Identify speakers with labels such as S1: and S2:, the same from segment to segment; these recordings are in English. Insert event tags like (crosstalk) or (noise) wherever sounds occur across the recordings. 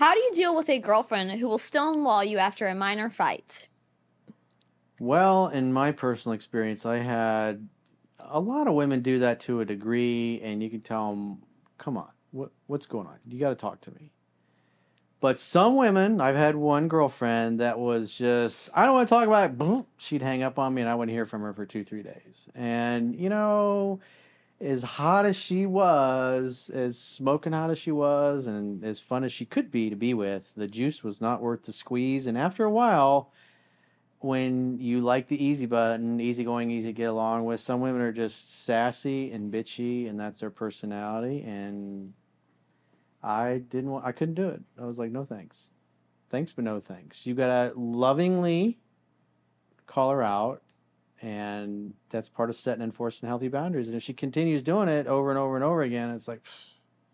S1: How do you deal with a girlfriend who will stonewall you after a minor fight?
S2: Well, in my personal experience, I had a lot of women do that to a degree, and you can tell them, "Come on, what what's going on? You got to talk to me." But some women, I've had one girlfriend that was just, I don't want to talk about it. She'd hang up on me, and I wouldn't hear from her for two, three days. And you know, as hot as she was, as smoking hot as she was, and as fun as she could be to be with, the juice was not worth the squeeze. And after a while when you like the easy button, easy going, easy to get along with. Some women are just sassy and bitchy, and that's their personality. And I didn't want, I couldn't do it. I was like, no thanks. Thanks, but no thanks. You gotta lovingly call her out, and that's part of setting and enforcing healthy boundaries. And if she continues doing it over and over and over again, it's like,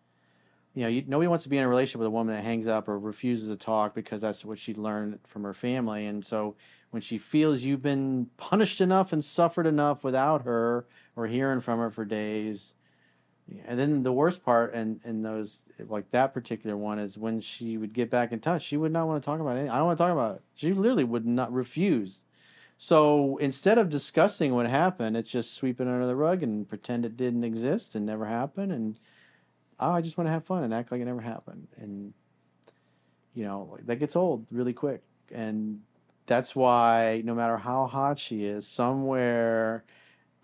S2: (sighs) you know, you, nobody wants to be in a relationship with a woman that hangs up or refuses to talk because that's what she learned from her family. And so when she feels you've been punished enough and suffered enough without her or hearing from her for days, and then the worst part, and and those like that particular one is when she would get back in touch, she would not want to talk about it. I don't want to talk about it. She literally would not refuse. So instead of discussing what happened, it's just sweeping under the rug and pretend it didn't exist and never happened. And oh, I just want to have fun and act like it never happened. And you know, that gets old really quick. And that's why no matter how hot she is, somewhere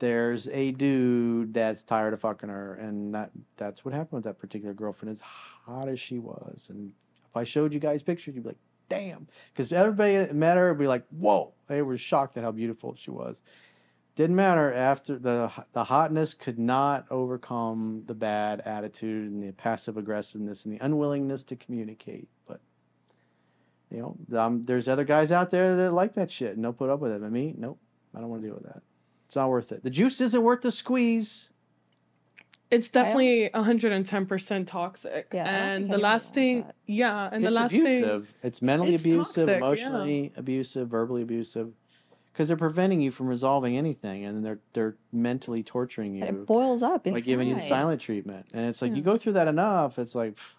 S2: there's a dude that's tired of fucking her, and that that's what happened with that particular girlfriend. As hot as she was, and if I showed you guys pictures, you'd be like, "Damn!" Because everybody that met her would be like, "Whoa!" They were shocked at how beautiful she was. Didn't matter after the the hotness could not overcome the bad attitude and the passive aggressiveness and the unwillingness to communicate. But you know, um, there's other guys out there that like that shit and they'll put up with it. But me, nope, I don't want to deal with that. It's not worth it. The juice isn't worth the squeeze.
S3: It's definitely 110% toxic.
S4: Yeah,
S3: and the last thing,
S4: that.
S3: yeah, and the
S2: it's
S3: last
S2: abusive.
S3: thing,
S2: it's mentally
S3: It's
S2: abusive,
S3: toxic,
S2: emotionally abusive, verbally abusive, because they're preventing you from resolving anything, and they're they're mentally torturing
S4: And
S2: you
S4: it boils up
S2: by
S4: inside.
S2: giving you the silent treatment. And it's like
S3: Yeah.
S2: you go through that enough, it's like pff,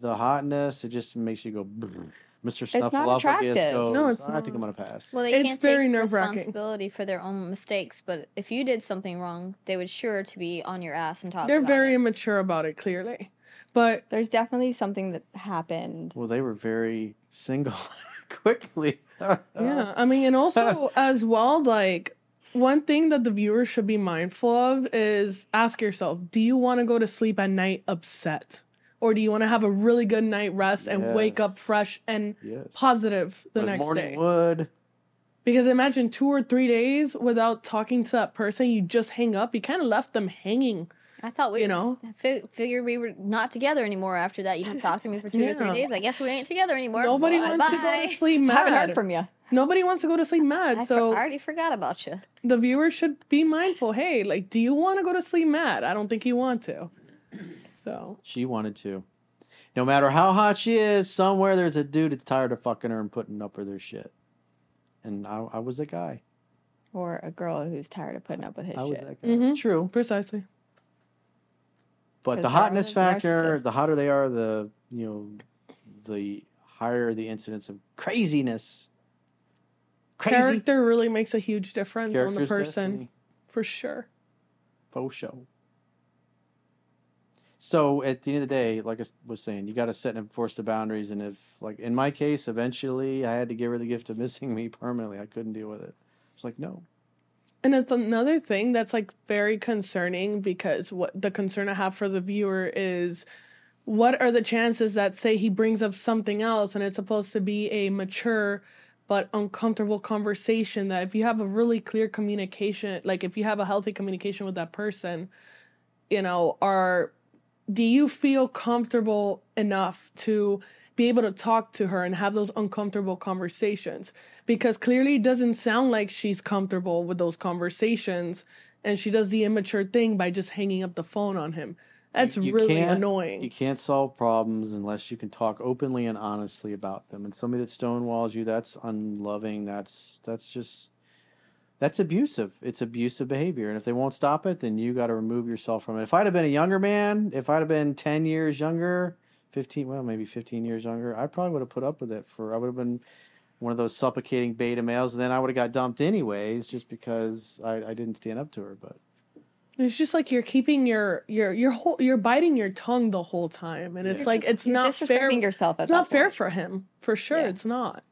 S2: the hotness. It just makes you go. "Brr." (laughs) Mr.
S4: not
S2: Snuffleupagus
S4: attractive.
S2: goes.
S3: No, it's
S2: I think I'm gonna pass.
S1: Well, they
S3: It's
S1: can't
S3: very
S1: take responsibility for their own mistakes, but if you did something wrong, they would sure to be on your ass and talk.
S3: they're
S1: about
S3: very
S1: it.
S3: immature about it, clearly. But
S4: There's definitely something that happened.
S2: Well, they were very single (laughs) quickly.
S3: yeah, I mean, and also (laughs) as well, like one thing that the viewers should be mindful of is ask yourself: Do you want to go to sleep at night upset, or do you want to have a really good night rest and wake up fresh and
S2: Yes.
S3: positive the
S2: Like
S3: next
S2: morning
S3: day?
S2: wood.
S3: Because imagine two or three days without talking to that person, you just hang up. You kind of left them hanging.
S1: I thought we,
S3: you know?
S1: fi- figured we were not together anymore after that. You didn't talk to me for two to three (laughs) days. I guess we ain't together anymore.
S3: Nobody wants to go to (laughs) sleep mad.
S4: Haven't heard from you.
S3: Nobody wants to go to sleep mad.
S1: I, for-
S3: so
S1: I already forgot about you.
S3: the viewer should be mindful. Hey, like, do you want to go to sleep mad? I don't think you want to. So
S2: She wanted to. No matter how hot she is, somewhere there's a dude that's tired of fucking her and putting up with her shit. And I, I was a guy.
S4: Or a girl who's tired of putting up with his
S2: I was
S4: shit.
S2: that guy.
S3: Mhm.
S2: True.
S3: precisely.
S2: But the hotness factor, the hotter they are, the you know, the higher the incidence of craziness. Crazy
S3: Character really makes a huge difference on the person,
S2: destiny.
S3: for sure.
S2: Faux show. So at the end of the day, like I was saying, you got to set and enforce the boundaries. And if, like in my case, eventually I had to give her the gift of missing (laughs) me permanently. I couldn't deal with it. It's like no,
S3: And it's another thing that's like very concerning because what the concern I have for the viewer is what are the chances that say he brings up something else and it's supposed to be a mature but uncomfortable conversation that if you have a really clear communication like if you have a healthy communication with that person you know are do you feel comfortable enough to be able to talk to her and have those uncomfortable conversations because clearly it doesn't sound like she's comfortable with those conversations and she does the immature thing by just hanging up the phone on him that's
S2: You- you
S3: really annoying
S2: you can't solve problems unless you can talk openly and honestly about them. And somebody that stonewalls you, that's unloving. That's that's just that's abusive. It's abusive behavior. And if they won't stop it, then you got to remove yourself from it. If I'd have been a younger man, if I'd have been ten years younger, 15, well, maybe 15 years younger, I probably would have put up with it for, I would have been one of those supplicating beta males, and then I would have got dumped anyways, just because I, I didn't stand up to her. But
S3: It's just like you're keeping your your your whole you're biting your tongue the whole time, and it's
S4: You're
S3: like
S4: just-
S3: it's
S4: you're
S3: not fair.
S4: yourself. At
S3: It's not
S4: that
S3: fair for him, for sure.
S4: Yeah.
S3: It's not.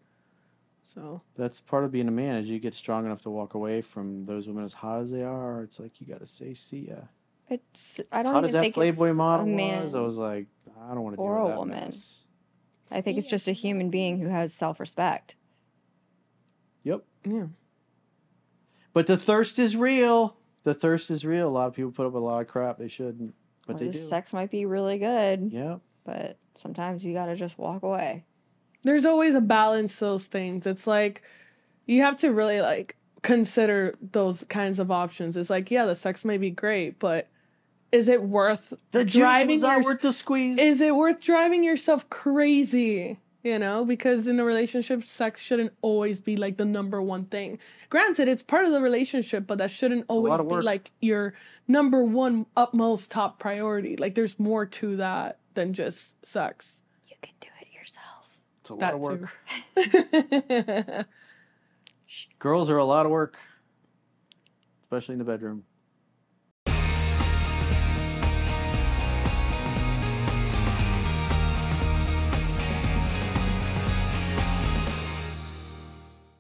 S3: So
S2: that's part of being a man. As you get strong enough to walk away from those women as hot as they are, it's like you got to say, "See ya."
S4: It's. I don't
S2: How
S4: even
S2: does that
S4: think
S2: Playboy model
S4: a man.
S2: was? I was like, I don't want to deal
S4: or
S2: with
S4: a woman.
S2: mess.
S4: I think it's just a human being who has self-respect.
S2: Yep.
S3: yeah,
S2: But the thirst is real. The thirst is real. A lot of people put up with a lot of crap they shouldn't, but
S4: Or
S2: they do.
S4: sex might be really good,
S2: Yep.
S4: but sometimes you got to just walk away.
S3: There's always a balance. to Those things. It's like you have to really like consider those kinds of options. It's like yeah, the sex may be great, but is it worth
S2: The
S3: driving
S2: juice was not
S3: your-
S2: worth the squeeze.
S3: is it worth driving yourself crazy? You know, because in a relationship, sex shouldn't always be like the number one thing. Granted, it's part of the relationship, but that shouldn't
S2: a lot
S3: always be like your number one utmost top priority. Like, there's more to that than just sex.
S4: You can do it yourself.
S2: It's a lot
S3: that
S2: of work.
S3: too. (laughs) (laughs)
S2: Girls are a lot of work, especially in the bedroom.